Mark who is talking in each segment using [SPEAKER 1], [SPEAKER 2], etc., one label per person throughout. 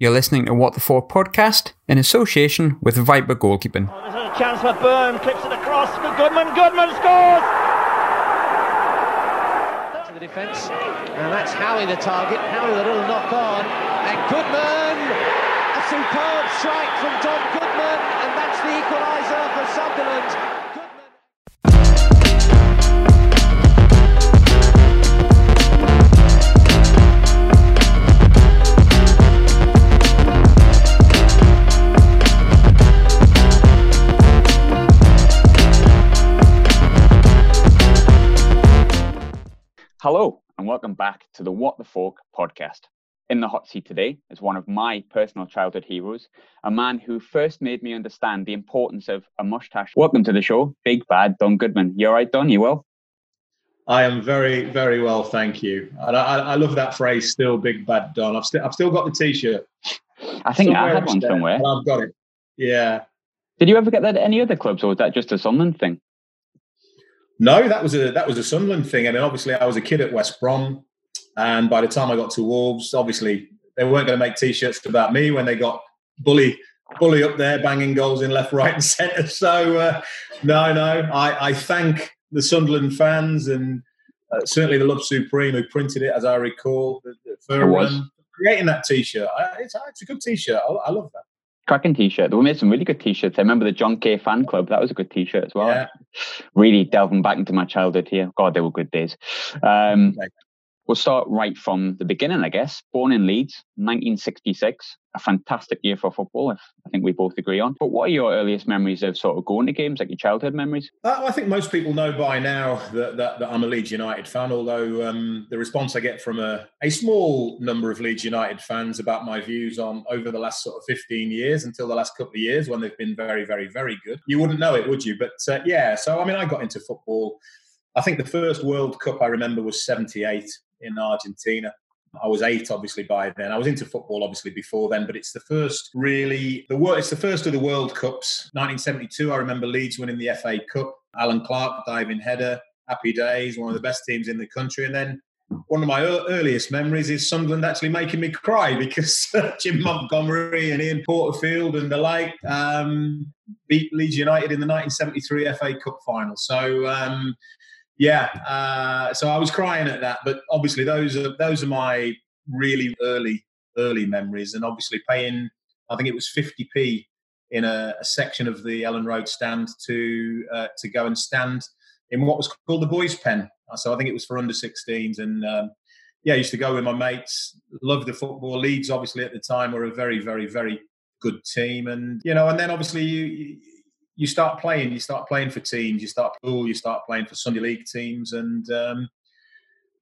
[SPEAKER 1] You're listening to What the Fork podcast in association with Viper Goalkeeping.
[SPEAKER 2] Oh, this is a chance for Byrne, clips it across for Goodman. Goodman scores!
[SPEAKER 3] To the defence, and that's Howey the target. Howey with a little knock on, and Goodman, a superb strike from Tom Goodman, and that's the equaliser for Sunderland.
[SPEAKER 1] Hello, and welcome back to the What the Fork podcast. In the hot seat today is one of my personal childhood heroes, a man who first made me understand the importance of a mustache. Welcome to the show, Big Bad Don Goodman. You all right, Don? You well?
[SPEAKER 4] I am very, very well, thank you. And I, I love that phrase, "still Big Bad Don." I've still, I've still got the T-shirt.
[SPEAKER 1] I think somewhere I had one somewhere.
[SPEAKER 4] I've got it. Yeah.
[SPEAKER 1] Did you ever get that at any other clubs, or was that just a Sunderland thing?
[SPEAKER 4] No, that was a that was a Sunderland thing. I mean, obviously, I was a kid at West Brom, and by the time I got to Wolves, obviously they weren't going to make T-shirts about me when they got bully bully up there banging goals in left, right, and centre. So uh, no, no, I, I, thank the Sunderland fans and uh, certainly the Love Supreme who printed it, as I recall, for um, creating that T-shirt. It's, it's, a good T-shirt. I, I love that
[SPEAKER 1] cracking t-shirt. We made some really good t-shirts. I remember the John Kay fan club. That was a good t-shirt as well. Yeah. Really delving back into my childhood here. God, they were good days. Um, We'll start right from the beginning, I guess. Born in Leeds, 1966, a fantastic year for football, if I think we both agree on. But what are your earliest memories of sort of going to games, like your childhood memories?
[SPEAKER 4] Uh, I think most people know by now that, that, that I'm a Leeds United fan, although um, the response I get from a, a small number of Leeds United fans about my views on over the last sort of 15 years until the last couple of years when they've been very, very, very good. You wouldn't know it, would you? But uh, yeah, so I mean, I got into football. I think the first World Cup I remember was 78 in Argentina. I was eight, obviously, by then. I was into football, obviously, before then, but it's the first really, the world, It's the first of the World Cups. 1972, I remember Leeds winning the FA Cup. Allan Clarke, diving header, happy days, one of the best teams in the country. And then one of my earliest memories is Sunderland actually making me cry because Jim Montgomery and Ian Porterfield and the like um, beat Leeds United in the 1973 FA Cup final. So, um, yeah, uh, so I was crying at that, but obviously those are those are my really early early memories, and obviously paying I think it was fifty p in a, a, section of the Elland Road stand to uh, to go and stand in what was called the boys' pen. So I think it was for under 16s, and um, yeah, I used to go with my mates. Loved the football. Leeds, obviously, at the time were a very, very, very good team, and you know, and then obviously you you start playing, you start playing for teams, you start pool, you start playing for Sunday League teams, and um,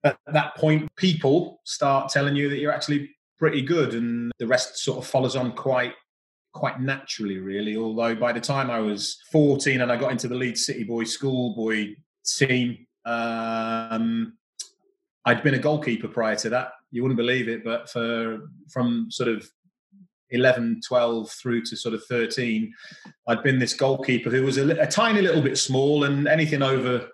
[SPEAKER 4] at that point, people start telling you that you're actually pretty good, and the rest sort of follows on quite quite naturally, really. Although by the time I was 14 and I got into the Leeds City Boy schoolboy team, um, I'd been a goalkeeper prior to that. You wouldn't believe it, but for from sort of 11, 12 through to sort of 13, I'd been this goalkeeper who was a, a tiny little bit small, and anything over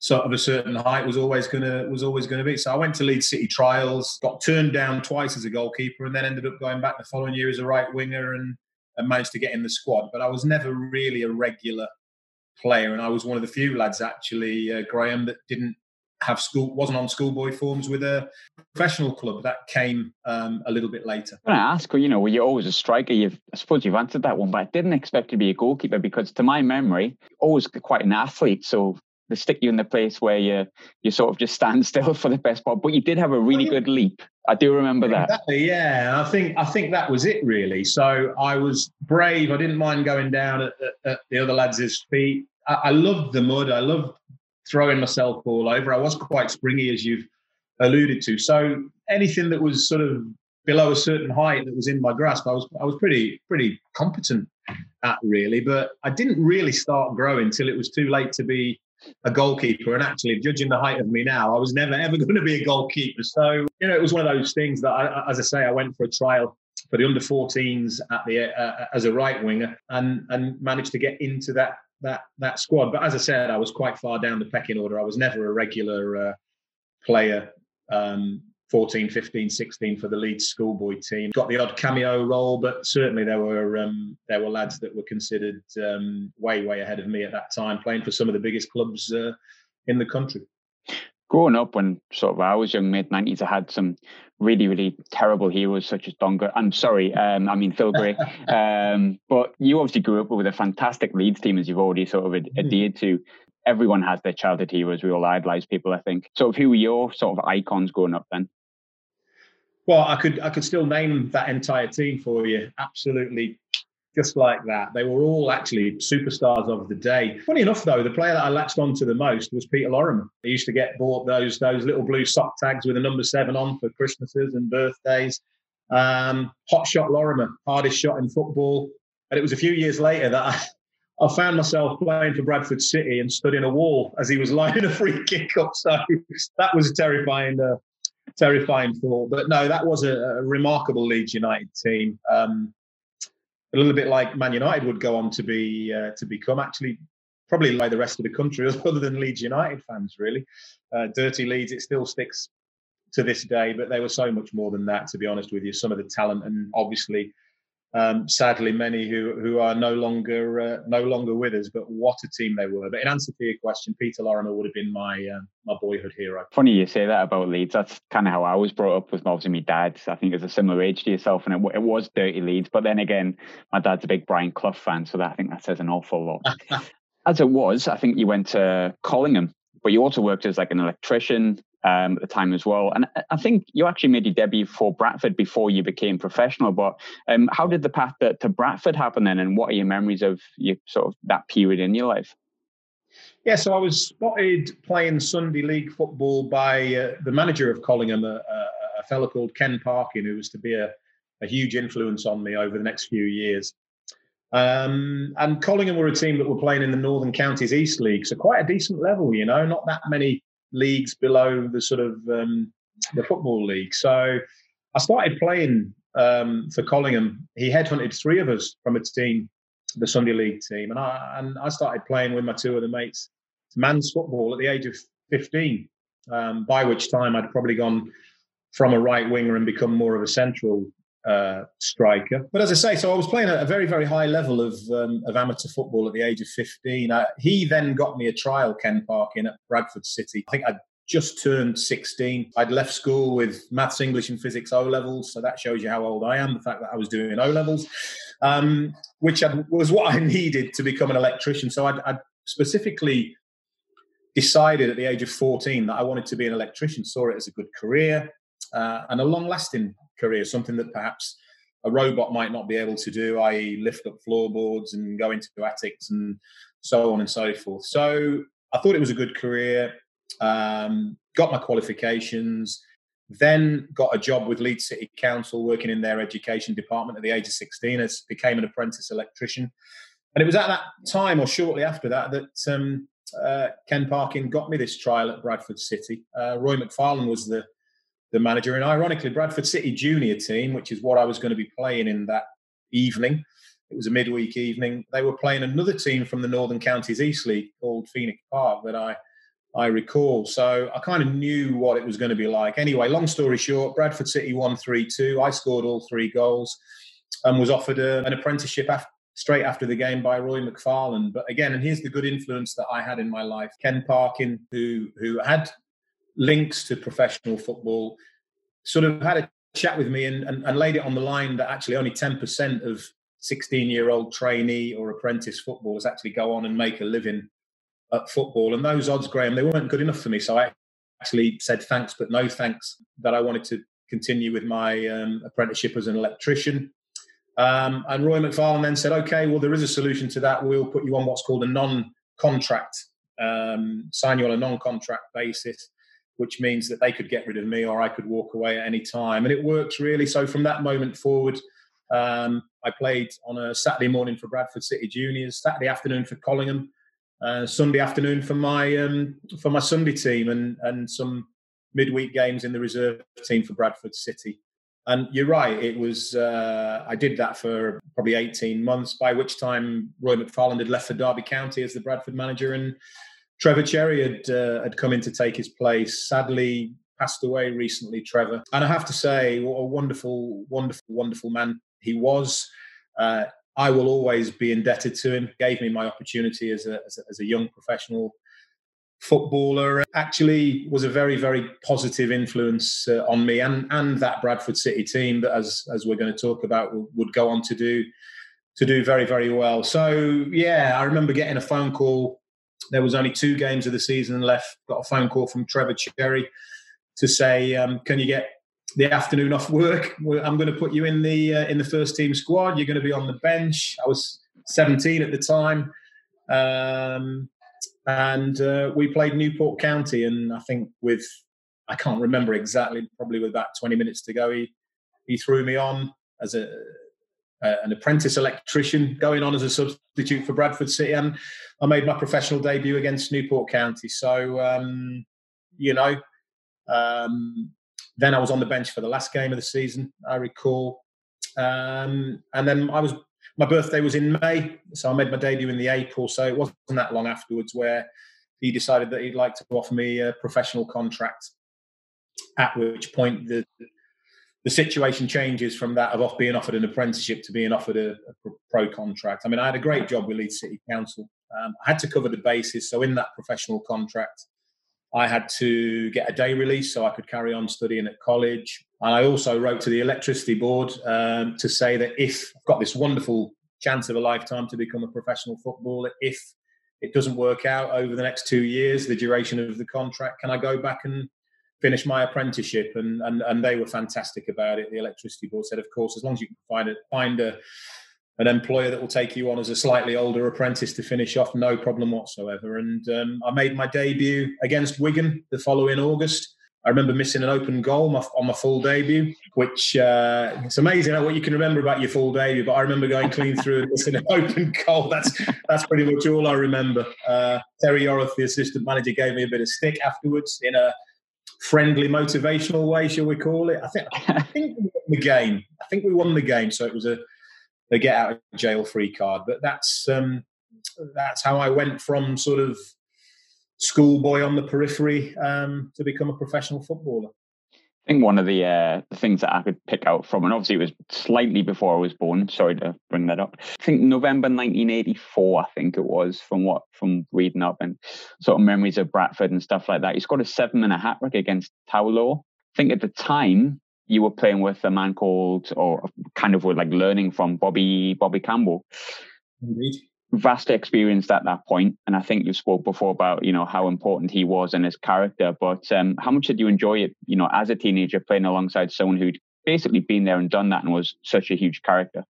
[SPEAKER 4] sort of a certain height was always gonna was always gonna be. So I went to Leeds City trials, got turned down twice as a goalkeeper, and then ended up going back the following year as a right winger and, and managed to get in the squad. But I was never really a regular player, and I was one of the few lads actually, uh, Graham, that didn't have school wasn't on schoolboy forms with a professional club. That came um, a little bit later.
[SPEAKER 1] I ask, you know, were you always a striker? You've, I suppose you've answered that one, but I didn't expect to be a goalkeeper because, to my memory, always quite an athlete. So they stick you in the place where you you sort of just stand still for the best part. But you did have a really good leap. I do remember that.
[SPEAKER 4] Exactly, yeah. I think I think that was it really. So I was brave. I didn't mind going down at, at, at the other lads' feet. I, I loved the mud. I loved throwing myself all over. I was quite springy, as you've alluded to. So anything that was sort of below a certain height that was in my grasp, I was I was pretty pretty competent at really. But I didn't really start growing till it was too late to be a goalkeeper. And actually, judging the height of me now, I was never ever going to be a goalkeeper. So you know, it was one of those things that, I, as I say, I went for a trial for the under 14s at the uh, as a right winger and and managed to get into that that that squad. But as I said, I was quite far down the pecking order. I was never a regular uh, player um, 14, 15, 16 for the Leeds schoolboy team. Got the odd cameo role, but certainly there were um, there were lads that were considered um, way way ahead of me at that time, playing for some of the biggest clubs uh, in the country.
[SPEAKER 1] Growing up, when sort of I was young, mid nineties, I had some really really terrible heroes such as Donga. I'm sorry, um, I mean Phil Gray. um, but you obviously grew up with a fantastic Leeds team, as you've already sort of mm-hmm. adhered to everyone has their childhood heroes. We all idolize people, I think. So, who were your sort of icons growing up then?
[SPEAKER 4] Well, I could I could still name that entire team for you. Absolutely, just like that. They were all actually superstars of the day. Funny enough, though, the player that I latched on to the most was Peter Lorimer. He used to get bought those those little blue sock tags with a number seven on for Christmases and birthdays. Um, hot shot Lorimer, hardest shot in football. And it was a few years later that I, I found myself playing for Bradford City and stood in a wall as he was lining a free kick up. So that was a terrifying uh, terrifying thought. But no, that was a, a remarkable Leeds United team. Um, a little bit like Man United would go on to be uh, to become. Actually, probably like the rest of the country, other than Leeds United fans, really. Uh, dirty Leeds, it still sticks to this day, but they were so much more than that. To be honest with you, some of the talent and obviously um, sadly, many who who are no longer uh, no longer with us. But what a team they were! But in answer to your question, Peter Lorimer would have been my uh, my boyhood hero.
[SPEAKER 1] Funny you say that about Leeds. That's kind of how I was brought up with obviously my dad. I think it's a similar age to yourself, and it, it was dirty Leeds. But then again, my dad's a big Brian Clough fan, so that I think that says an awful lot. As it was, I think you went to Collingham, but you also worked as like an electrician, um, at the time as well. And I think you actually made your debut for Bradford before you became professional. But um, how did the path to, to, Bradford happen then? And what are your memories of your sort of that period in your life?
[SPEAKER 4] Yeah, so I was spotted playing Sunday League football by uh, the manager of Collingham, a, a, fellow called Ken Parkin, who was to be a, a huge influence on me over the next few years. Um, and Collingham were a team that were playing in the Northern Counties East League, so quite a decent level, you know, not that many leagues below the sort of um, the football league. So I started playing um, for Collingham. He headhunted three of us from a team, the Sunday League team, and I and I started playing with my two other mates man's football at the age of 15. Um, by which time I'd probably gone from a right winger and become more of a central uh, striker. But as I say, so I was playing at a very, very high level of um, of amateur football at the age of 15. Uh, he then got me a trial, Ken Parkin, at Bradford City. I think I'd just turned 16. I'd left school with maths, English, and physics O levels. So that shows you how old I am, the fact that I was doing O levels, um, which was what I needed to become an electrician. So I'd, I'd specifically decided at the age of 14 that I wanted to be an electrician, saw it as a good career uh, and a long lasting career, something that perhaps a robot might not be able to do, i.e., lift up floorboards and go into attics and so on and so forth. So I thought it was a good career. Um, got my qualifications, then got a job with Leeds City Council working in their education department at the age of 16 as became an apprentice electrician. And it was at that time or shortly after that that um, uh, Ken Parkin got me this trial at Bradford City. Uh, Roy McFarland was the the manager. And ironically, Bradford City junior team, which is what I was going to be playing in that evening, it was a midweek evening. They were playing another team from the Northern Counties East League called Phoenix Park that I I recall. So I kind of knew what it was going to be like. Anyway, long story short, Bradford City won 3 2. I scored all three goals and was offered a, an apprenticeship after, straight after the game by Roy McFarland. But again, and here's the good influence that I had in my life Ken Parkin, who, who had links to professional football, sort of had a chat with me and, and, and laid it on the line that actually only 10% of 16 year old trainee or apprentice footballers actually go on and make a living at football. And those odds, Graham, they weren't good enough for me. So I actually said thanks, but no thanks, that I wanted to continue with my um, apprenticeship as an electrician. Um, and Roy McFarland then said, okay, well, there is a solution to that. We'll put you on what's called a non contract, um, sign you on a non contract basis which means that they could get rid of me or I could walk away at any time. And it worked really. So from that moment forward, um, I played on a Saturday morning for Bradford City Juniors, Saturday afternoon for Collingham, uh, Sunday afternoon for my um, for my Sunday team, and and some midweek games in the reserve team for Bradford City. And you're right, it was uh, I did that for probably 18 months. By which time Roy McFarland had left for Derby County as the Bradford manager, and Trevor Cherry had uh, had come in to take his place. Sadly, passed away recently, Trevor. And I have to say, what a wonderful, wonderful, wonderful man he was. Uh, I will always be indebted to him. Gave me my opportunity as a, as a, as a young professional footballer. Actually, was a very very positive influence uh, on me and and that Bradford City team that, as as we're going to talk about, would go on to do to do very very well. So yeah, I remember getting a phone call. There was only two games of the season left. Got a phone call from Trevor Cherry to say, um, "Can you get the afternoon off work. I'm going to put you in the uh, in the first team squad. You're going to be on the bench. I was 17 at the time, um, and uh, we played Newport County. And I think with I can't remember exactly, probably with about 20 minutes to go, he he threw me on as a an apprentice electrician, going on as a substitute for Bradford City, and I made my professional debut against Newport County. So um, you know. Um, then I was on the bench for the last game of the season, I recall. Um, and then I was my birthday was in May, so I made my debut in the April. So it wasn't that long afterwards where he decided that he'd like to offer me a professional contract. At which point the the situation changes from that of off being offered an apprenticeship to being offered a, a pro contract. I mean, I had a great job with Leeds City Council. Um, I had to cover the bases, so in that professional contract, I had to get a day release so I could carry on studying at college. And I also wrote to the electricity board um, to say that if I've got this wonderful chance of a lifetime to become a professional footballer, if it doesn't work out over the next two years, the duration of the contract, can I go back and finish my apprenticeship? And and, and they were fantastic about it. The electricity board said, of course, as long as you can find a find a an employer that will take you on as a slightly older apprentice to finish off, no problem whatsoever. And um, I made my debut against Wigan the following August. I remember missing an open goal on my full debut, which uh, it's amazing what you can remember about your full debut. But I remember going clean through and missing an open goal. That's that's pretty much all I remember. Uh, Terry Yorath, the assistant manager, gave me a bit of stick afterwards in a friendly, motivational way, shall we call it? I think I think we won the game. I think we won the game, so it was a the get out of jail free card. But that's um, that's how I went from sort of schoolboy on the periphery um, to become a professional footballer.
[SPEAKER 1] I think one of the uh, things that I could pick out from, and obviously it was slightly before I was born. Sorry to bring that up. I think November 1984. I think it was from what from reading up and sort of memories of Bradford and stuff like that. He scored a seven minute hat trick against Tow Law. I think at the time you were playing with a man called, or kind of were like learning from Bobby Bobby Campbell.
[SPEAKER 4] Indeed.
[SPEAKER 1] Vast experience at that point, and I think you spoke before about you know how important he was and his character. But um, how much did you enjoy it? You know, as a teenager, playing alongside someone who'd basically been there and done that and was such a huge character.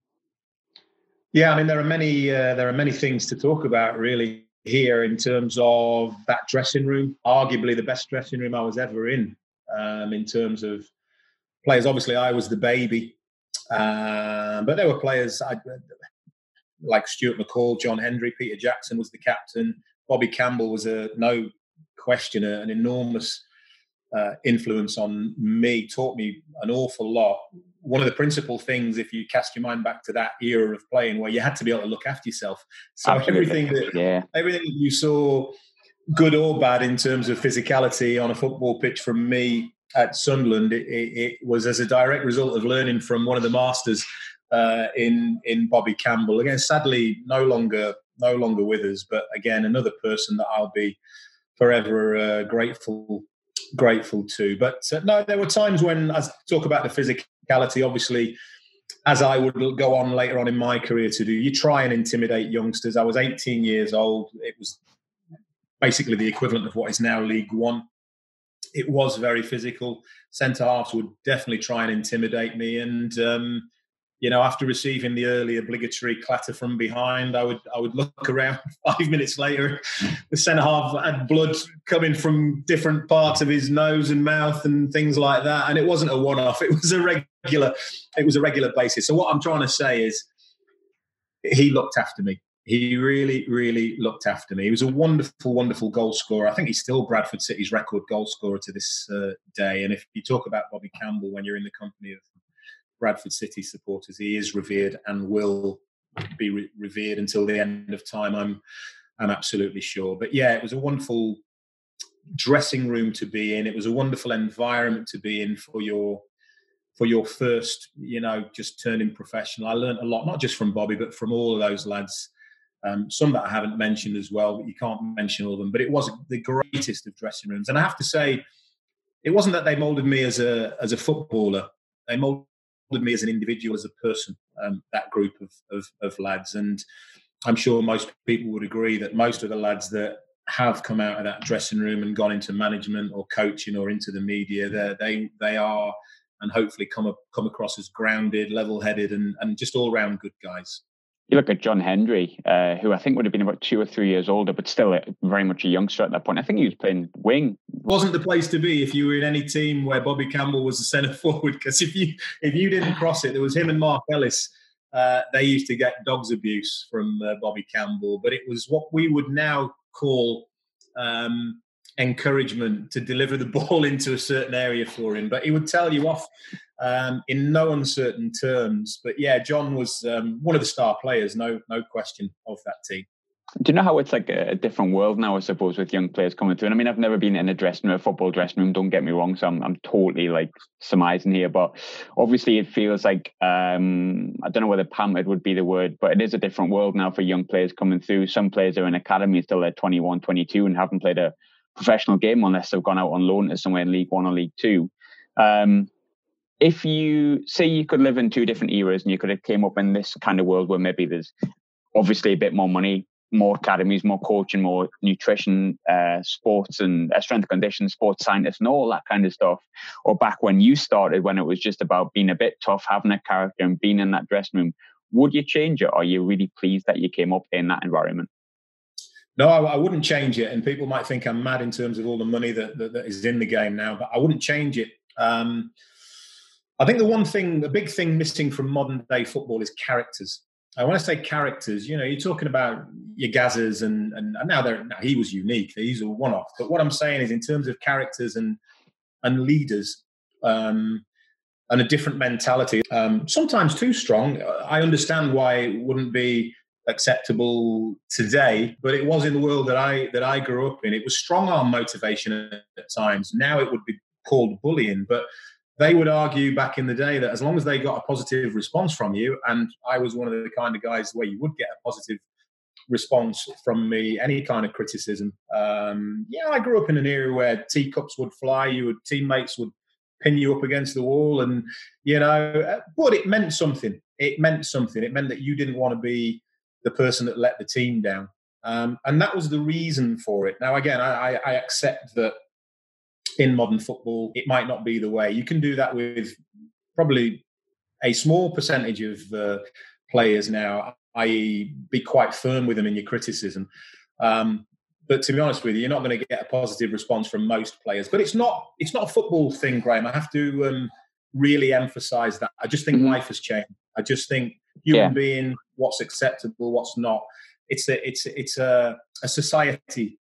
[SPEAKER 4] Yeah, I mean there are many uh, there are many things to talk about really here in terms of that dressing room. Arguably the best dressing room I was ever in, um, in terms of players. Obviously, I was the baby, uh, but there were players I, like Stuart McCall, John Hendrie, Peter Jackson was the captain. Bobby Campbell was a no question an enormous uh, influence on me. Taught me an awful lot. One of the principal things, if you cast your mind back to that era of playing, where you had to be able to look after yourself. So Absolutely. everything that yeah. everything that you saw, good or bad, in terms of physicality on a football pitch from me at Sunderland, it, it, it, was as a direct result of learning from one of the masters uh, in in Bobby Campbell. Again, sadly, no longer no longer with us, but again, another person that I'll be forever uh, grateful grateful to. But uh, no, there were times when I talk about the physicality. Obviously, as I would go on later on in my career to do, you try and intimidate youngsters. I was 18 years old. It was basically the equivalent of what is now League One it was very physical. Centre halves would definitely try and intimidate me, and um, you know, after receiving the early obligatory clatter from behind, I would I would look around five minutes later. The centre half had blood coming from different parts of his nose and mouth and things like that, and it wasn't a one-off. It was a regular. It was a regular basis. So what I'm trying to say is, he looked after me. He really, really looked after me. He was a wonderful, wonderful goal scorer. I think he's still Bradford City's record goal scorer to this uh, day. And if you talk about Bobby Campbell when you're in the company of Bradford City supporters, he is revered and will be re- revered until the end of time. I'm, I'm absolutely sure. But yeah, it was a wonderful dressing room to be in. It was a wonderful environment to be in for your for your first, you know, just turning professional. I learned a lot, not just from Bobby, but from all of those lads. Um, some that I haven't mentioned as well, but you can't mention all of them. But it was the greatest of dressing rooms, and I have to say, it wasn't that they molded me as a as a footballer. They molded me as an individual, as a person. Um, that group of, of of lads, and I'm sure most people would agree that most of the lads that have come out of that dressing room and gone into management or coaching or into the media, they they are and hopefully come up, come across as grounded, level-headed, and and just all round good guys
[SPEAKER 1] you look at John Hendrie, uh, who I think would have been about two or three years older, but still very much a youngster at that point. I think he was playing wing.
[SPEAKER 4] Wasn't the place to be if you were in any team where Bobby Campbell was the centre forward, because if you if you didn't cross it, there was him and Mark Ellis. Uh, they used to get dogs abuse from uh, Bobby Campbell, but it was what we would now call um, encouragement to deliver the ball into a certain area for him. But he would tell you off um, in no uncertain terms. But yeah, John was um, one of the star players, no no question of that team.
[SPEAKER 1] Do you know how it's like a different world now, I suppose, with young players coming through? And I mean, I've never been in a dressing room, a football dressing room, don't get me wrong. So I'm, I'm totally like surmising here. But obviously, it feels like, um, I don't know whether pampered would be the word, but it is a different world now for young players coming through. Some players are in academies till they're 21, 22 and haven't played a professional game unless they've gone out on loan to somewhere in League One or League Two. Um, if you say you could live in two different eras and you could have came up in this kind of world where maybe there's obviously a bit more money, more academies, more coaching, more nutrition, uh, sports and uh, strength condition, sports scientists, and all that kind of stuff. Or back when you started, when it was just about being a bit tough, having a character, and being in that dressing room, would you change it? Or are you really pleased that you came up in that environment?
[SPEAKER 4] No, I, I, wouldn't change it. And people might think I'm mad in terms of all the money that, that, that is in the game now, but I wouldn't change it. Um, I think the one thing, the big thing missing from modern day football is characters. I want to say characters, you know, you're talking about your Gazzas, and, and, now they're, now he was unique. He's a one off. But what I'm saying is in terms of characters and, and leaders, um, and a different mentality, um, sometimes too strong. I understand why it wouldn't be acceptable today, but it was in the world that I that I grew up in. It was strong arm motivation at times. Now it would be called bullying, but they would argue back in the day that as long as they got a positive response from you, and I was one of the kind of guys where you would get a positive response from me, any kind of criticism. Um, yeah, I grew up in an era where teacups would fly, you would teammates would pin you up against the wall, and you know, but it meant something. It meant something. It meant that you didn't want to be the person that let the team down, um, and that was the reason for it. Now, again, I, I accept that in modern football, it might not be the way. You can do that with probably a small percentage of uh, players now, i.e., be quite firm with them in your criticism. Um, but to be honest with you, you're not going to get a positive response from most players. But it's not it's not a football thing, Graham. I have to um, really emphasise that. I just think mm-hmm. life has changed. I just think human yeah. being, what's acceptable, what's not. It's a it's it's a, a society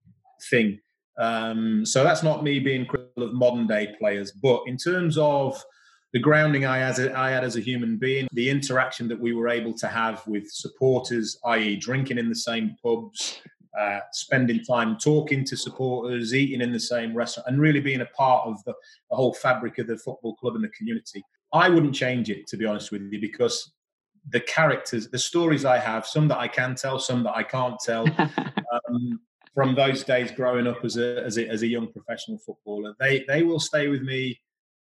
[SPEAKER 4] thing. Um, so that's not me being critical of modern day players, but in terms of the grounding I, as a, I had as a human being, the interaction that we were able to have with supporters, i.e., drinking in the same pubs, uh, spending time talking to supporters, eating in the same restaurant, and really being a part of the, the, whole fabric of the football club and the community. I wouldn't change it, to be honest with you, because the characters, the stories I have, some that I can tell, some that I can't tell, um, from those days growing up as a as a, as a young professional footballer. They they will stay with me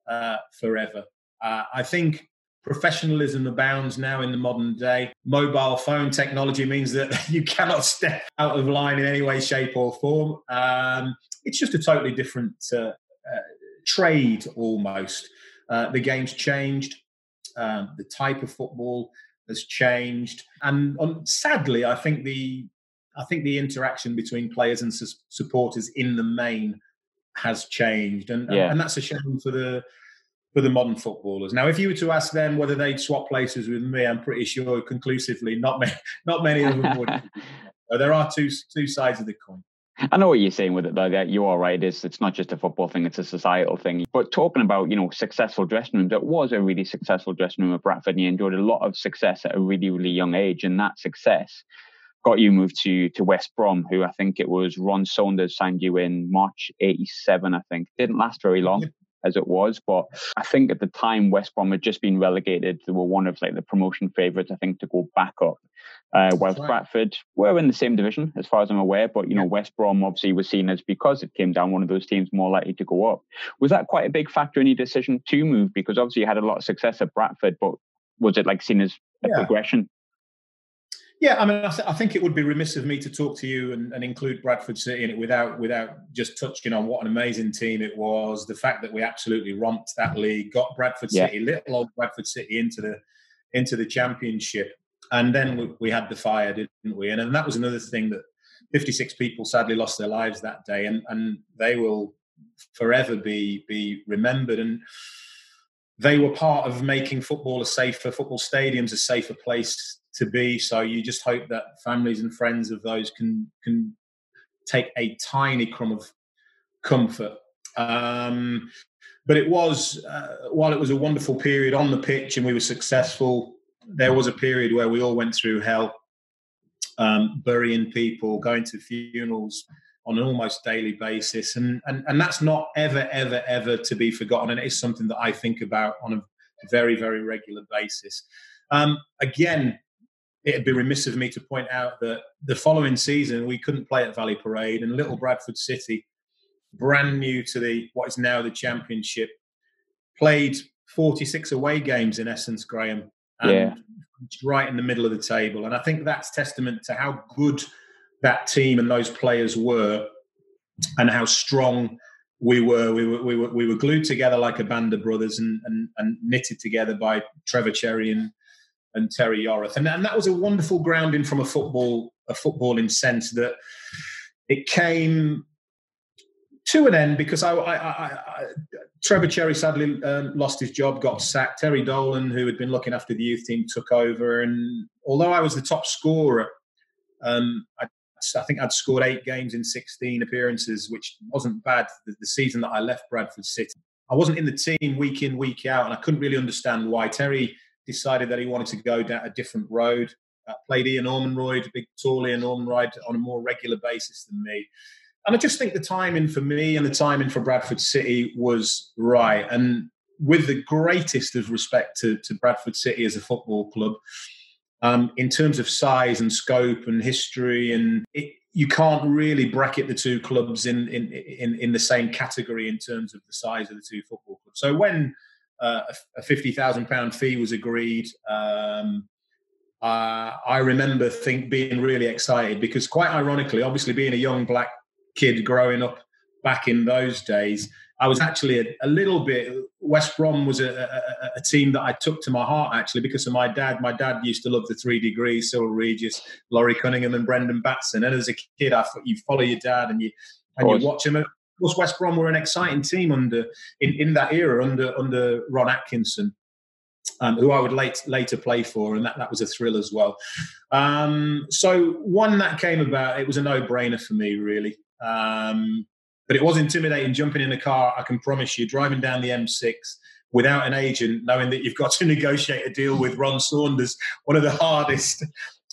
[SPEAKER 4] uh, forever. Uh, I think professionalism abounds now in the modern day. Mobile phone technology means that you cannot step out of line in any way, shape, or form. Um, it's just a totally different uh, uh trade almost. Uh, the game's changed. Um, the type of football has changed, and um, sadly, I think the I think the interaction between players and su- supporters in the main has changed, and, yeah. and that's a shame for the for the modern footballers. Now, if you were to ask them whether they'd swap places with me, I'm pretty sure conclusively not many, not many of them would. there are two two sides of the coin.
[SPEAKER 1] I know what you're saying with it, though. That you are right. It's it's not just a football thing; it's a societal thing. But talking about you know successful dressing rooms, it was a really successful dressing room at Bradford, and you enjoyed a lot of success at a really really young age, and that success got you moved to to West Brom, who I think it was Ron Saunders signed you in March '87. I think didn't last very long as it was, but I think at the time West Brom had just been relegated. They were one of like the promotion favourites, I think, to go back up. Uh, whilst right. Bradford were in the same division, as far as I'm aware, but you know West Brom obviously was seen as because it came down one of those teams more likely to go up. Was that quite a big factor in your decision to move? Because obviously you had a lot of success at Bradford, but was it like seen as a yeah. progression?
[SPEAKER 4] Yeah, I mean, I, th- I, think it would be remiss of me to talk to you and, and, include Bradford City in it without without just touching on what an amazing team it was. The fact that we absolutely romped that league, got Bradford yeah. City, little old Bradford City, into the into the championship, and then we, we had the fire, didn't we? And, and that was another thing that 56 people sadly lost their lives that day, and and they will forever be be remembered and they were part of making football a safer football stadiums a safer place to be. So you just hope that families and friends of those can can take a tiny crumb of comfort. Um, but it was uh, while it was a wonderful period on the pitch and we were successful. There was a period where we all went through hell, um, burying people, going to funerals on an almost daily basis, and, and and that's not ever ever ever to be forgotten. And it is something that I think about on a very very regular basis. Um, again, it'd be remiss of me to point out that the following season we couldn't play at Valley Parade, and Little Bradford City, brand new to the what is now the Championship, played 46 away games in essence, Graham.
[SPEAKER 1] and yeah.
[SPEAKER 4] Right in the middle of the table. And I think that's testament to how good that team and those players were and how strong we were. We were, we were, we were glued together like a band of brothers and, and, and knitted together by Trevor Cherry and and Terry Yorath. And, and that was a wonderful grounding from a football a footballing sense that it came to an end because I, I, I, I Trevor Cherry sadly um, lost his job, got sacked. Terry Dolan, who had been looking after the youth team, took over. And although I was the top scorer, um, I, I, think I'd scored eight games in 16 appearances, which wasn't bad the, the season that I left Bradford City. I wasn't in the team week in, week out, and I couldn't really understand why. Terry decided that he wanted to go down a different road. Uh, played Ian Ormondroyd, big tall Ian Ormondroyd, on a more regular basis than me. And I just think the timing for me and the timing for Bradford City was right. And with the greatest of respect to, to Bradford City as a football club, um, in terms of size and scope and history, and it, you can't really bracket the two clubs in, in, in, in the same category in terms of the size of the two football clubs. So when uh, a fifty thousand pound fee was agreed. Um, uh, I remember think being really excited because, quite ironically, obviously being a young black kid growing up back in those days, I was actually a, a little bit. West Brom was a, a, a, team that I took to my heart actually because of my dad. My dad used to love the Three Degrees, Cyril Regis, Laurie Cunningham, and Brendan Batson. And as a kid, I thought you follow your dad and you and you watch him course, West Brom were an exciting team under in, in that era under under Ron Atkinson, um, who I would late, later play for, and that, that was a thrill as well. Um, so when that came about, it was a no brainer for me, really. Um, but it was intimidating jumping in a car. I can promise you, driving down the M6 without an agent, knowing that you've got to negotiate a deal with Ron Saunders, one of the hardest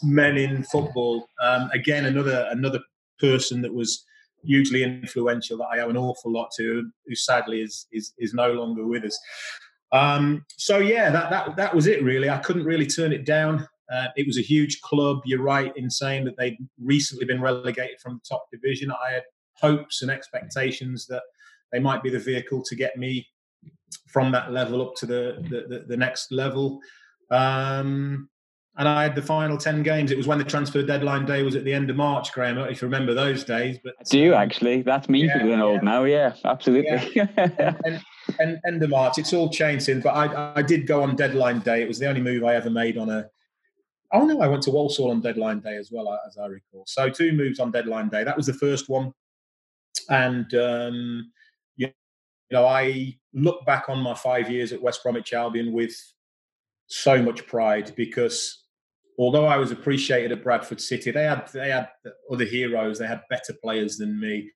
[SPEAKER 4] men in football. Um, again, another another person that was hugely influential that I owe an awful lot to, who sadly is is, is no longer with us. Um, so yeah, that that that was it really. I couldn't really turn it down. Uh, it was a huge club. You're right in saying that they'd recently been relegated from the top division. I had hopes and expectations that they might be the vehicle to get me from that level up to the the, the, the next level. Um, and I had the final ten games. It was when the transfer deadline day was at the end of March, Graham. if you remember those days. But
[SPEAKER 1] do you actually? That's me yeah, feeling yeah. old now. Yeah, absolutely. Yeah.
[SPEAKER 4] and, and, end of March. It's all changed since. But I, I did go on deadline day. It was the only move I ever made on a. Oh no, I went to Walsall on deadline day as well, as I recall. So two moves on deadline day. That was the first one, and um, you know, I look back on my five years at West Bromwich Albion with so much pride because although I was appreciated at Bradford City, they had they had other heroes. They had better players than me.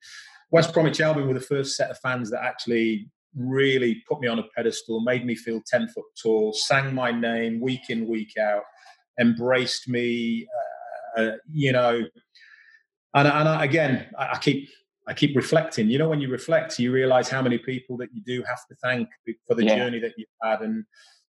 [SPEAKER 4] West Bromwich Albion were the first set of fans that actually really put me on a pedestal, made me feel ten foot tall, sang my name week in week out, embraced me uh, uh, you know, and, and I, again, I, I keep I keep reflecting. You know, when you reflect, you realize how many people that you do have to thank for the yeah. journey that you've had. And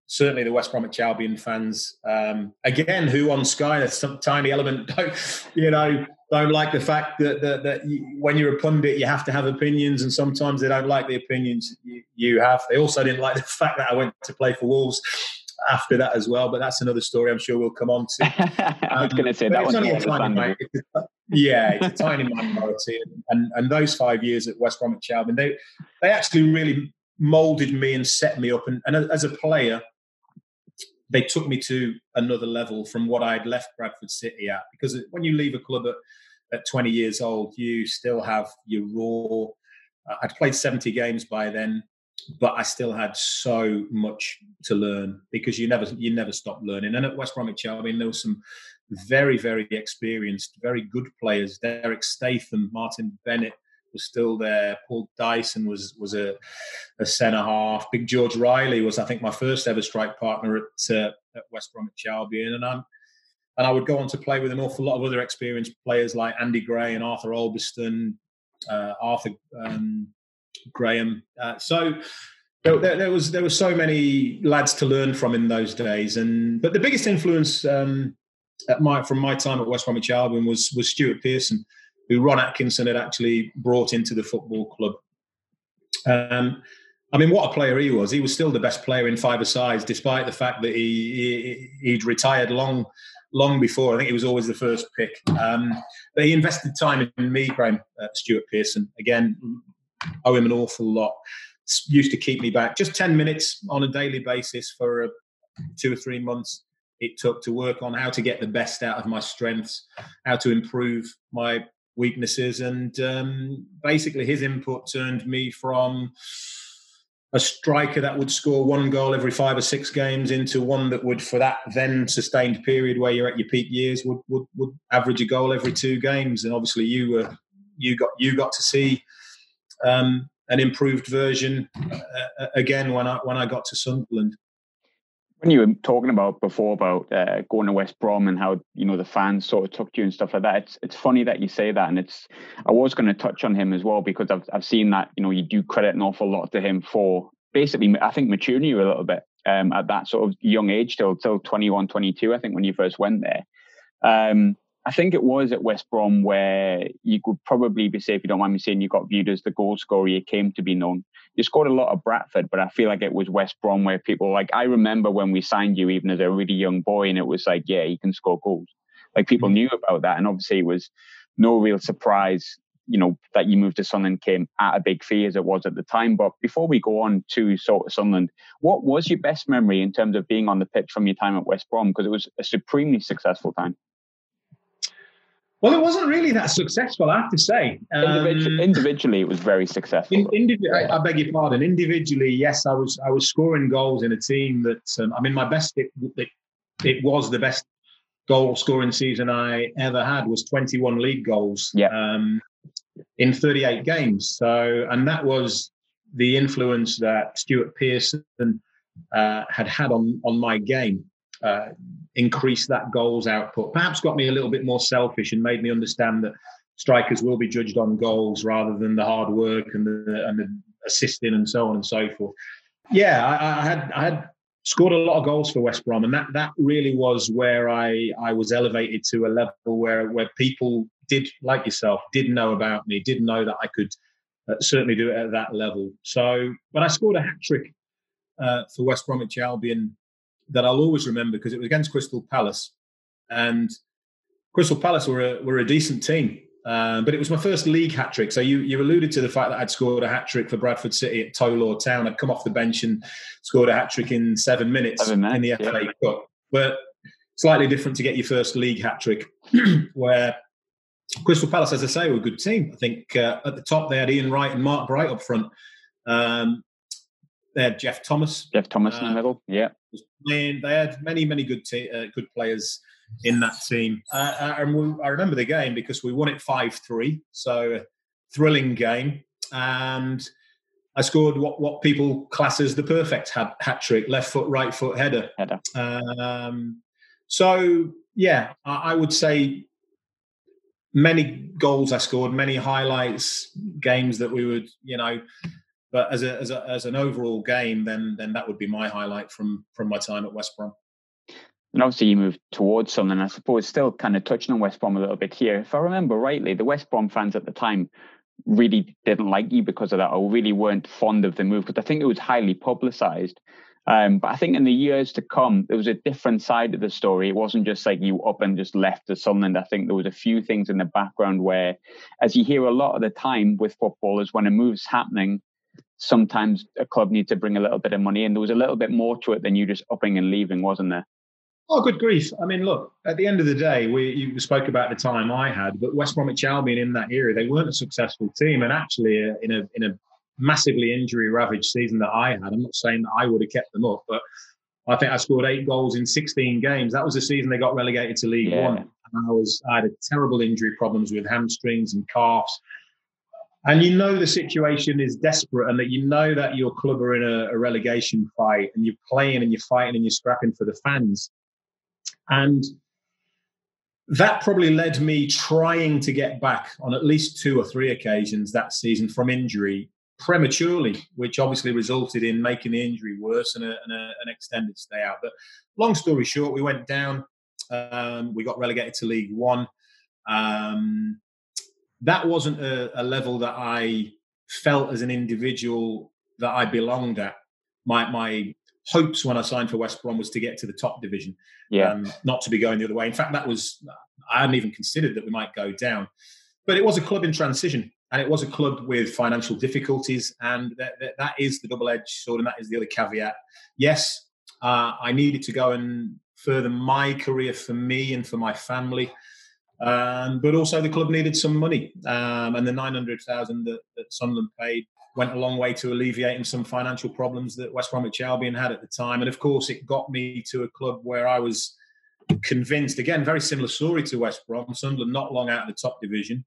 [SPEAKER 4] certainly the West Bromwich Albion fans, um, again, who on Sky, there's some tiny element, don't, you know, don't like the fact that, that, that you, when you're a pundit, you have to have opinions. And sometimes they don't like the opinions you, you have. They also didn't like the fact that I went to play for Wolves after that as well. But that's another story I'm sure we'll come on to.
[SPEAKER 1] I was going to say that was only a tiny,
[SPEAKER 4] yeah, it's a tiny minority, and and those five years at West Bromwich Albion, they they actually really molded me and set me up, and, and as a player, they took me to another level from what I'd left Bradford City at. Because when you leave a club at at 20 years old, you still have your raw. Uh, I'd played 70 games by then but I still had so much to learn because you never you never stop learning. And at West Bromwich, I mean, there were some very very experienced, very good players. Derek Statham, Martin Bennett was still there. Paul Dyson was was a, a centre half. Big George Reilly was, I think, my first ever strike partner at, uh, at West Bromwich Albion, and I'm. And I would go on to play with an awful lot of other experienced players like Andy Gray and Arthur Albiston, uh, Arthur um, Graham. Uh, so there, there, was there were so many lads to learn from in those days, and but the biggest influence um, at my from my time at West Bromwich Albion was was Stuart Pearson, who Ron Atkinson had actually brought into the football club. Um, I mean, what a player he was! He was still the best player in five sides, despite the fact that he, he would retired long long before. I think he was always the first pick. Um, but he invested time in me, Graham uh, Stuart Pearson. Again, owe him an awful lot. Used to keep me back just 10 minutes on a daily basis for a, two or three months. It took to work on how to get the best out of my strengths, how to improve my weaknesses. And um, basically, his input turned me from a striker that would score one goal every five or six games into one that would, for that then sustained period where you're at your peak years, would would, would average a goal every two games. And obviously, you were you got you got to see um, an improved version uh, uh, again when I when I got to Sunderland.
[SPEAKER 1] When you were talking about before about uh, going to West Brom and how you know the fans sort of took you and stuff like that, it's it's funny that you say that, and it's I was going to touch on him as well because I've I've seen that you know you do credit an awful lot to him for basically I think maturing you a little bit um, at that sort of young age till till 21, 22, I think when you first went there. Um, I think it was at West Brom where you could probably be safe, if you don't mind me saying, you got viewed as the goal scorer you came to be known. You scored a lot of Bradford, but I feel like it was West Brom where people like I remember when we signed you even as a really young boy, and it was like, yeah, you can score goals. Like people mm-hmm. knew about that, and obviously it was no real surprise, you know, that you moved to Sunderland came at a big fee as it was at the time. But before we go on to sort of Sunderland, what was your best memory in terms of being on the pitch from your time at West Brom? Because it was a supremely successful time.
[SPEAKER 4] Well, it wasn't really that successful, I have to say.
[SPEAKER 1] Um, individually, it was very successful. In,
[SPEAKER 4] indiv- I, I, beg your pardon. Individually, yes, I was I was scoring goals in a team that um, I mean, my best it, it, it was the best goal scoring season I ever had was 21 league goals
[SPEAKER 1] yeah. um,
[SPEAKER 4] in 38 games. So, and that was the influence that Stuart Pearson uh, had had on on my game uh, increase that goals output. Perhaps got me a little bit more selfish and made me understand that strikers will be judged on goals rather than the hard work and the and the assisting and so on and so forth. Yeah, I, I had I had scored a lot of goals for West Brom, and that that really was where I I was elevated to a level where where people did like yourself did know about me, did know that I could uh, certainly do it at that level. So but I scored a hat trick uh, for West Bromwich Albion that I'll always remember because it was against Crystal Palace, and Crystal Palace were a, were a decent team. Um, but it was my first league hat trick. So you, you alluded to the fact that I'd scored a hat trick for Bradford City at Tow Law Town. I'd come off the bench and scored a hat trick in seven minutes, seven minutes in the FA yeah. Cup. But slightly different to get your first league hat trick, where Crystal Palace, as I say, were a good team. I think uh, at the top they had Ian Wright and Mark Bright up front. Um, they had Geoff Thomas.
[SPEAKER 1] Geoff Thomas uh, in the uh, middle. Yeah.
[SPEAKER 4] They had many, many good te- uh, good players in that team. Uh, uh, and we, I remember the game because we won it 5 3. So, thrilling game. And I scored what, what people class as the perfect hat, hat trick left foot, right foot header. header. Um, So yeah, I, I would say many goals I scored, many highlights, games that we would, you know, but as a, as a, as an overall game, then then that would be my highlight from from my time at West Brom.
[SPEAKER 1] And obviously, you moved towards something. I suppose still kind of touching on West Brom a little bit here. If I remember rightly, the West Brom fans at the time really didn't like you because of that, or really weren't fond of the move because I think it was highly publicised. Um, but I think in the years to come, there was a different side of the story. It wasn't just like you up and just left to Sunderland. I think there was a few things in the background where, as you hear a lot of the time with footballers, when a move's happening, sometimes a club needs to bring a little bit of money in. There was a little bit more to it than you just upping and leaving, wasn't there?
[SPEAKER 4] Oh, good grief. I mean, look, at the end of the day, we you spoke about the time I had, but West Bromwich Albion in that era, they weren't a successful team. And actually, uh, in a in a massively injury ravaged season that I had. I'm not saying that I would have kept them up, but I think I scored eight goals in 16 games. That was the season they got relegated to League yeah. One. And I was I had a terrible injury problems with hamstrings and calves. And you know the situation is desperate, and that you know that your club are in a, a relegation fight, and you're playing and you're fighting and you're scrapping for the fans. And that probably led me trying to get back on at least two or three occasions that season from injury prematurely, which obviously resulted in making the injury worse and, a, and a, an extended stay out. But long story short, we went down. Um, we got relegated to League One. Um, that wasn't a, a, level that I felt as an individual that I belonged at. My my hopes when I signed for West Brom was to get to the top division,
[SPEAKER 1] yeah, um,
[SPEAKER 4] not to be going the other way. In fact, that was I hadn't even considered that we might go down. But it was a club in transition and it was a club with financial difficulties, and that, that, that is the double-edged sword, and that is the other caveat. Yes, uh, I needed to go and further my career for me and for my family, um, but also the club needed some money, um, and the nine hundred thousand that, that Sunderland paid went a long way to alleviating some financial problems that West Bromwich Albion had at the time, and of course, it got me to a club where I was convinced. Again, very similar story to West Brom. Sunderland not long out of the top division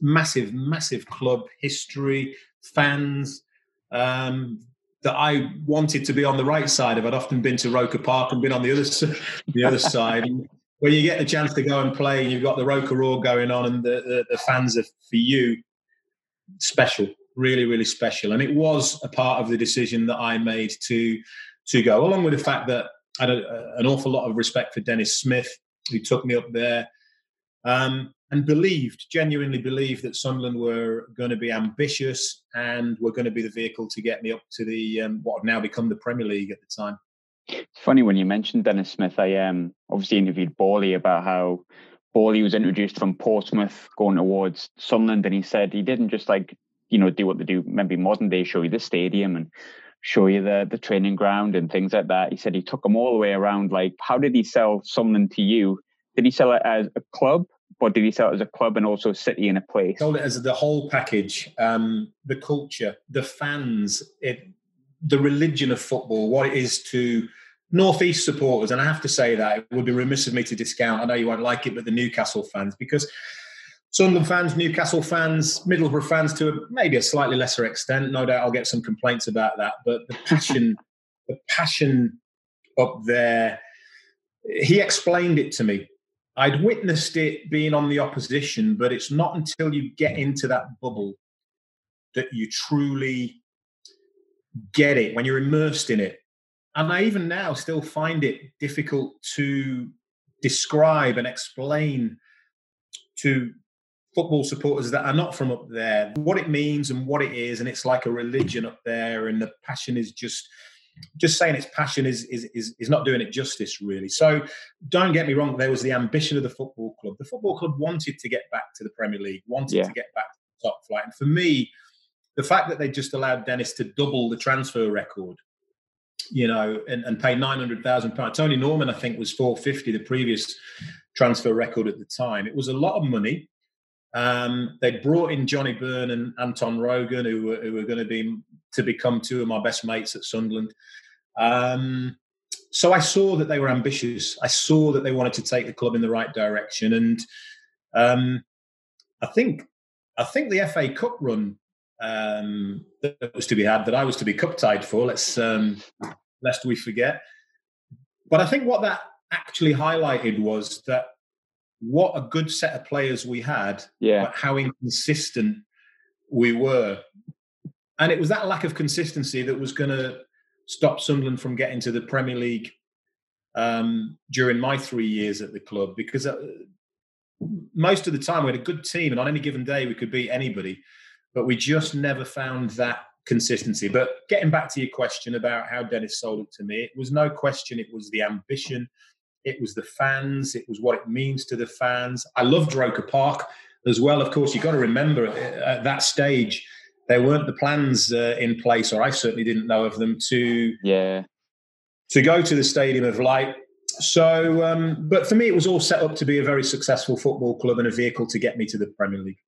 [SPEAKER 4] massive, massive club history, fans. Um, that I wanted to be on the right side of. I'd often been to Roker Park and been on the other the other side. When you get the chance to go and play, and you've got the Roker Roar going on, and the, the, the fans are for you special, really, really special. And it was a part of the decision that I made to to go, along with the fact that I had a, an awful lot of respect for Denis Smith, who took me up there. Um, and believed, genuinely believed that Sunderland were going to be ambitious and were going to be the vehicle to get me up to the um, what had now become the Premier League at the time.
[SPEAKER 1] It's funny when you mentioned Denis Smith. I um, obviously interviewed Bally about how Bally was introduced from Portsmouth going towards Sunderland, and he said he didn't just like you know do what they do maybe modern day, show you the stadium and show you the the training ground and things like that. He said he took them all the way around. Like, how did he sell Sunderland to you? Did he sell it as a club or did he sell it as a club and also city and a place?
[SPEAKER 4] Sold it as the whole package, um, the culture, the fans, it, the religion of football, what it is to Northeast supporters. And I have to say that it would be remiss of me to discount. I know you won't like it, but the Newcastle fans, because Sunderland fans, Newcastle fans, Middlesbrough fans to a, maybe a slightly lesser extent. No doubt I'll get some complaints about that, but the passion, the passion up there. He explained it to me I'd witnessed it being on the opposition, but it's not until you get into that bubble that you truly get it when you're immersed in it. And I even now still find it difficult to describe and explain to football supporters that are not from up there what it means and what it is. And it's like a religion up there, and the passion is just just saying its passion is, is is is not doing it justice really. So don't get me wrong, there was the ambition of the football club. The football club wanted to get back to the Premier League, wanted yeah. to get back to the top flight. And for me, the fact that they just allowed Denis to double the transfer record, you know, and, and pay nine hundred thousand pounds. Tony Norman, I think, was four fifty, the previous transfer record at the time. It was a lot of money. Um, they brought in Johnny Byrne and Anton Rogan, who were, who were going to be to become two of my best mates at Sunderland. Um, so I saw that they were ambitious. I saw that they wanted to take the club in the right direction, and um, I think I think the FA Cup run um, that was to be had, that I was to be cup tied for. Let's um, lest we forget. But I think what that actually highlighted was that what a good set of players we had,
[SPEAKER 1] yeah.
[SPEAKER 4] but how inconsistent we were. And it was that lack of consistency that was going to stop Sunderland from getting to the Premier League um, during my three years at the club because uh, most of the time we had a good team and on any given day we could beat anybody, but we just never found that consistency. But getting back to your question about how Denis sold it to me, it was no question it was the ambition, it was the fans, it was what it means to the fans. I loved Roker Park as well. Of course, you've got to remember at that stage, there weren't the plans uh, in place, or I certainly didn't know of them to
[SPEAKER 1] yeah
[SPEAKER 4] to go to the Stadium of Light. So, um, but for me, it was all set up to be a very successful football club and a vehicle to get me to the Premier League.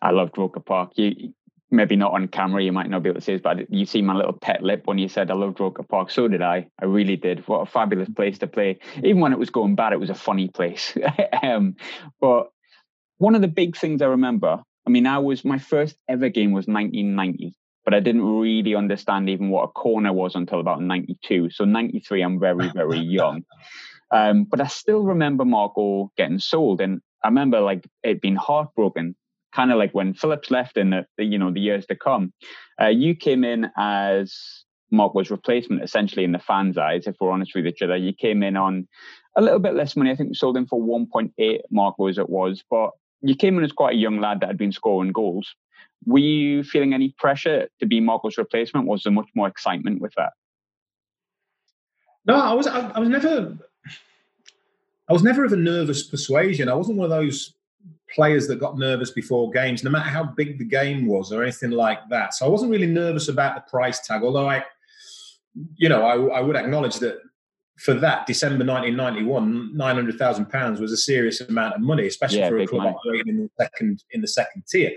[SPEAKER 1] I loved Roker Park. You maybe not on camera, you might not be able to see this, but you see my little pet lip when you said I loved Roker Park. So did I. I really did. What a fabulous place to play. Even when it was going bad, it was a funny place. um, but one of the big things I remember, I mean, I was my first ever game was 1990, but I didn't really understand even what a corner was until about 92. So 93, I'm very, very young. Um, but I still remember Marco getting sold, and I remember like it being heartbroken kind of like when Phillips left in the, the, you know the years to come. Uh, you came in as Mark was replacement, essentially in the fans' eyes. If we're honest with each other, you came in on a little bit less money. I think we sold him for 1.8 Marco as it was, but you came in as quite a young lad that had been scoring goals. Were you feeling any pressure to be Marco's replacement? Was there much more excitement with that?
[SPEAKER 4] No, I was. I, I was never. I was never of a nervous persuasion. I wasn't one of those players that got nervous before games, no matter how big the game was or anything like that. So I wasn't really nervous about the price tag, although I, you know, I, I would acknowledge that for that December 1991, nine hundred thousand pounds was a serious amount of money, especially yeah, for a club money. operating in the second in the second tier.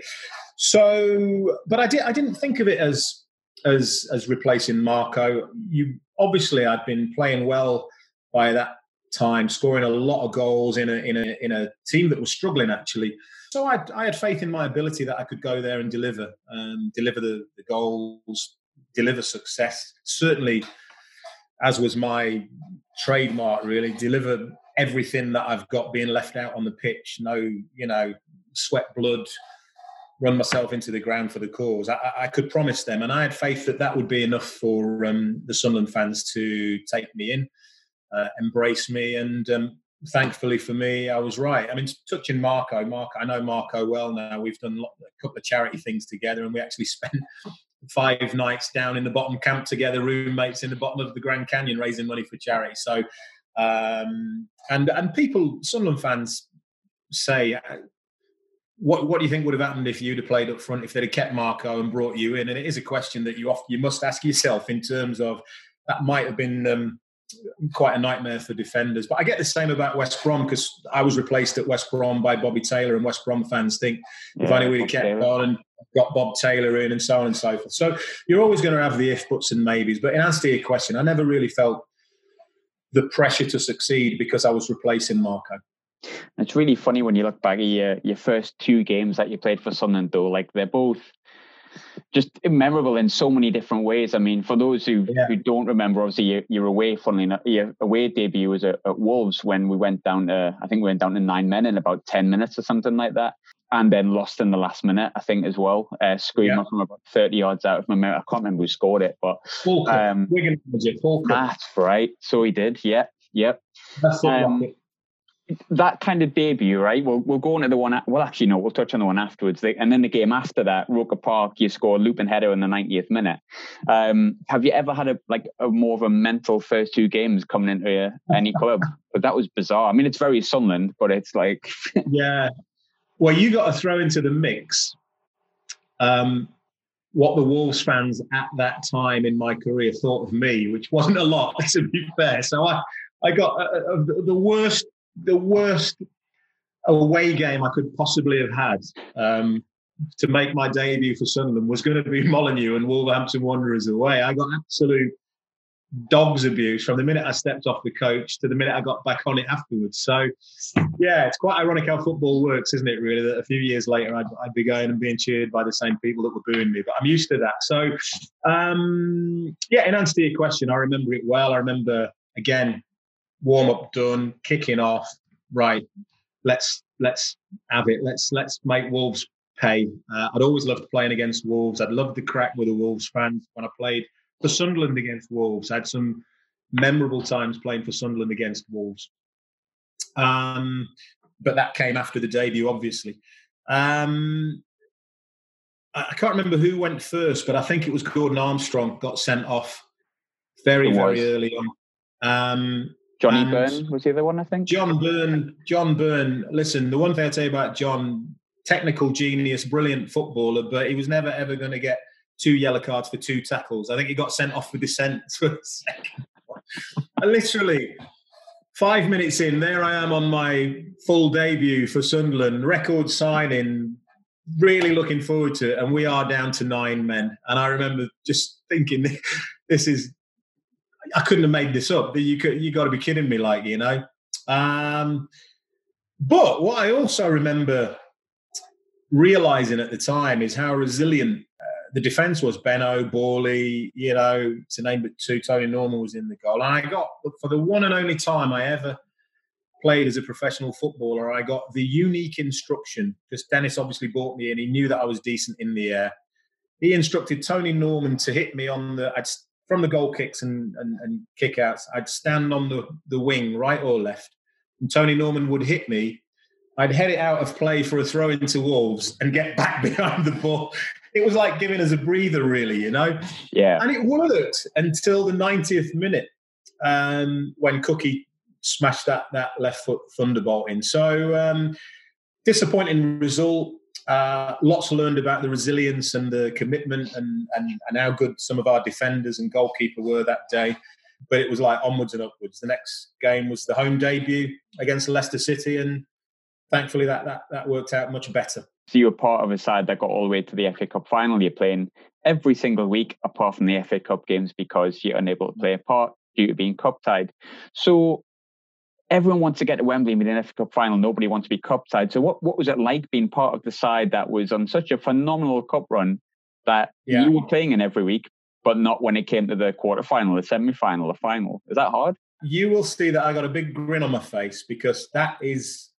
[SPEAKER 4] So, but I did I didn't think of it as as as replacing Marco. You obviously I'd been playing well by that time, scoring a lot of goals in a in a in a team that was struggling actually. So I, I had faith in my ability that I could go there and deliver, um, deliver the, the goals, deliver success. Certainly, as was my trademark, really deliver everything that I've got being left out on the pitch. No, you know, sweat, blood, run myself into the ground for the cause. I, I, could promise them, and I had faith that that would be enough for um, the Sunderland fans to take me in uh, embrace me. And um, thankfully for me, I was right. I mean, touching Marco, Marco, I know Marco well now. We've done a couple of charity things together, and we actually spent five nights down in the bottom camp together, roommates in the bottom of the Grand Canyon, raising money for charity. So, um, and and people, Sunderland fans say. Uh, what, what do you think would have happened if you'd have played up front if they'd have kept Marco and brought you in? And it is a question that you often, you must ask yourself in terms of that might have been um, quite a nightmare for defenders. But I get the same about West Brom because I was replaced at West Brom by Bobby Taylor, and West Brom fans think yeah, if only we'd kept Taylor. on and got Bob Taylor in, and so on and so forth. So you're always going to have the if, buts, and maybes. But in answer to your question, I never really felt the pressure to succeed because I was replacing Marco.
[SPEAKER 1] It's really funny when you look back at your your first two games that you played for Sunderland, though. Like they're both just memorable in so many different ways. I mean, for those who, yeah. who don't remember, obviously your, your away, funnily enough, your away debut was at, at, Wolves when we went down to, I think we went down to nine men in about 10 minutes or something like that. And then lost in the last minute, I think, as well. Uh, screaming yeah. from about 30 yards out of my mouth. I can't remember who scored it, but.
[SPEAKER 4] Um, Wigan,
[SPEAKER 1] That's right. So he did. Yeah. Yep. That's um, that kind of debut, right? We'll we'll go on to the one. Well, actually, no, we'll touch on the one afterwards. and then the game after that, Roker Park, you score a looping header in the 90th minute. Um, have you ever had a like a more of a mental first two games coming into uh, any club? But that was bizarre. I mean, it's very Sunderland, but it's like
[SPEAKER 4] yeah. Well, you got to throw into the mix um, what the Wolves fans at that time in my career thought of me, which wasn't a lot, to be fair. So I I got uh, uh the worst the worst away game I could possibly have had um, to make my debut for Sunderland was going to be Molineux and Wolverhampton Wanderers away. I got absolute dog's abuse from the minute I stepped off the coach to the minute I got back on it afterwards. So, yeah, it's quite ironic how football works, isn't it? Really, that a few years later I'd, I'd be going and being cheered by the same people that were booing me, but I'm used to that. So, um, yeah, in answer to your question, I remember it well. I remember again warm up done, kicking off. Right, let's let's have it. Let's let's make Wolves pay. Uh, I'd always loved playing against Wolves. I'd loved the crack with the Wolves fans when I played for Sunderland against Wolves. I had some memorable times playing for Sunderland against Wolves. Um, but that came after the debut, obviously. Um, I can't remember who went first, but I think it was Gordon Armstrong got sent off very, very early on. Um,
[SPEAKER 1] Johnny Byrne was the other one, I think.
[SPEAKER 4] John Byrne. John Byrne. Listen, the one thing I'd say about John, technical genius, brilliant footballer, but he was never ever going to get two yellow cards for two tackles. I think he got sent off for dissent for a second. literally, five minutes in, there I am on my full debut for Sunderland, record signing, really looking forward to it. And we are down to nine men. And I remember just thinking, this is, I couldn't have made this up. You could, you got to be kidding me, like you know. Um, but what I also remember realizing at the time is how resilient the defence was Benno, Bally, you know, to name but two, Tony Norman was in the goal. And I got, for the one and only time I ever played as a professional footballer, I got the unique instruction, because Denis obviously bought me and He knew that I was decent in the air. He instructed Tony Norman to hit me on the, I'd, from the goal kicks and, and, and kickouts, I'd stand on the, the wing, right or left. And Tony Norman would hit me I'd head it out of play for a throw into Wolves and get back behind the ball it was like giving us a breather, really, you know?
[SPEAKER 1] Yeah.
[SPEAKER 4] And it worked until the 90th minute um, when Cookie smashed that, that left foot thunderbolt in. So, um, disappointing result. Uh, lots learned about the resilience and the commitment and, and, and how good some of our defenders and goalkeeper were that day. But it was like onwards and upwards. The next game was the home debut against Leicester City, and thankfully that, that, that worked out much better.
[SPEAKER 1] So you were part of a side that got all the way to the FA Cup final. You're playing every single week apart from the FA Cup games because you're unable to play a part due to being cup tied. So everyone wants to get to Wembley and be in the FA Cup final. Nobody wants to be cup tied. So what, what was it like being part of the side that was on such a phenomenal cup run that yeah. you were playing in every week, but not when it came to the quarter final, the semi final, the final? Is that hard?
[SPEAKER 4] You will see that I got a big grin on my face because that is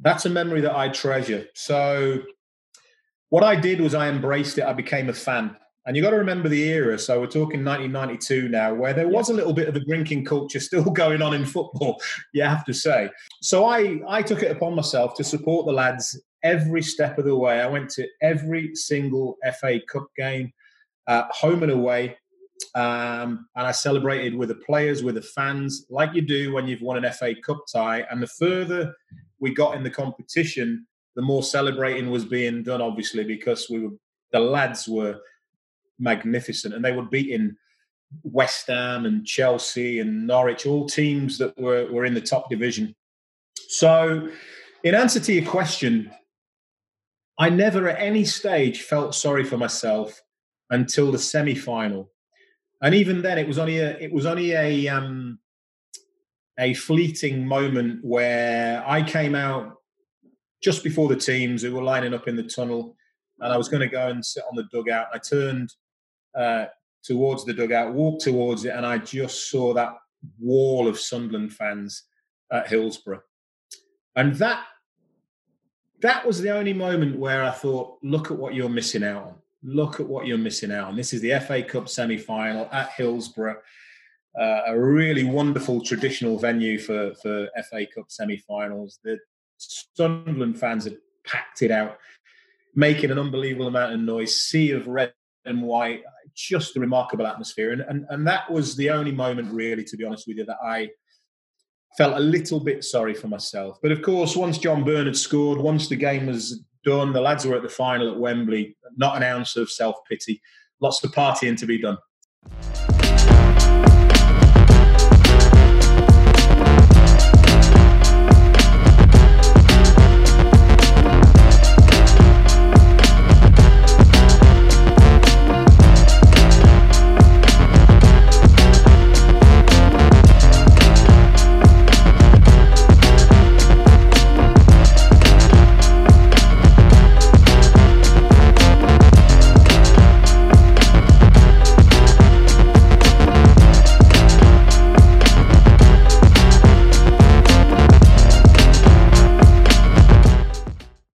[SPEAKER 4] that's a memory that I treasure. So what I did was I embraced it. I became a fan. And you got to remember the era. So we're talking 1992 now, where there was a little bit of the drinking culture still going on in football. You have to say. So I I took it upon myself to support the lads every step of the way. I went to every single FA Cup game, uh, home and away, um, and I celebrated with the players, with the fans, like you do when you've won an FA Cup tie. And the further we got in the competition, the more celebrating was being done, obviously, because we were the lads were magnificent and they were beating West Ham and Chelsea and Norwich, all teams that were, were in the top division. So, in answer to your question, I never at any stage felt sorry for myself until the semi final. And even then, it was only a it was only a um, a fleeting moment where I came out just before the teams who were lining up in the tunnel, and I was going to go and sit on the dugout. I turned uh, towards the dugout, walked towards it, and I just saw that wall of Sunderland fans at Hillsborough, and that that was the only moment where I thought, "Look at what you're missing out on. Look at what you're missing out on. This is the FA Cup semi-final at Hillsborough." uh, a really wonderful traditional venue for, for FA Cup semi-finals. The Sunderland fans had packed it out, making an unbelievable amount of noise, sea of red and white, just a remarkable atmosphere. And, and, and that was the only moment, really, to be honest with you, that I felt a little bit sorry for myself. But of course, once John Byrne had scored, once the game was done, the lads were at the final at Wembley, not an ounce of self-pity, lots of partying to be done.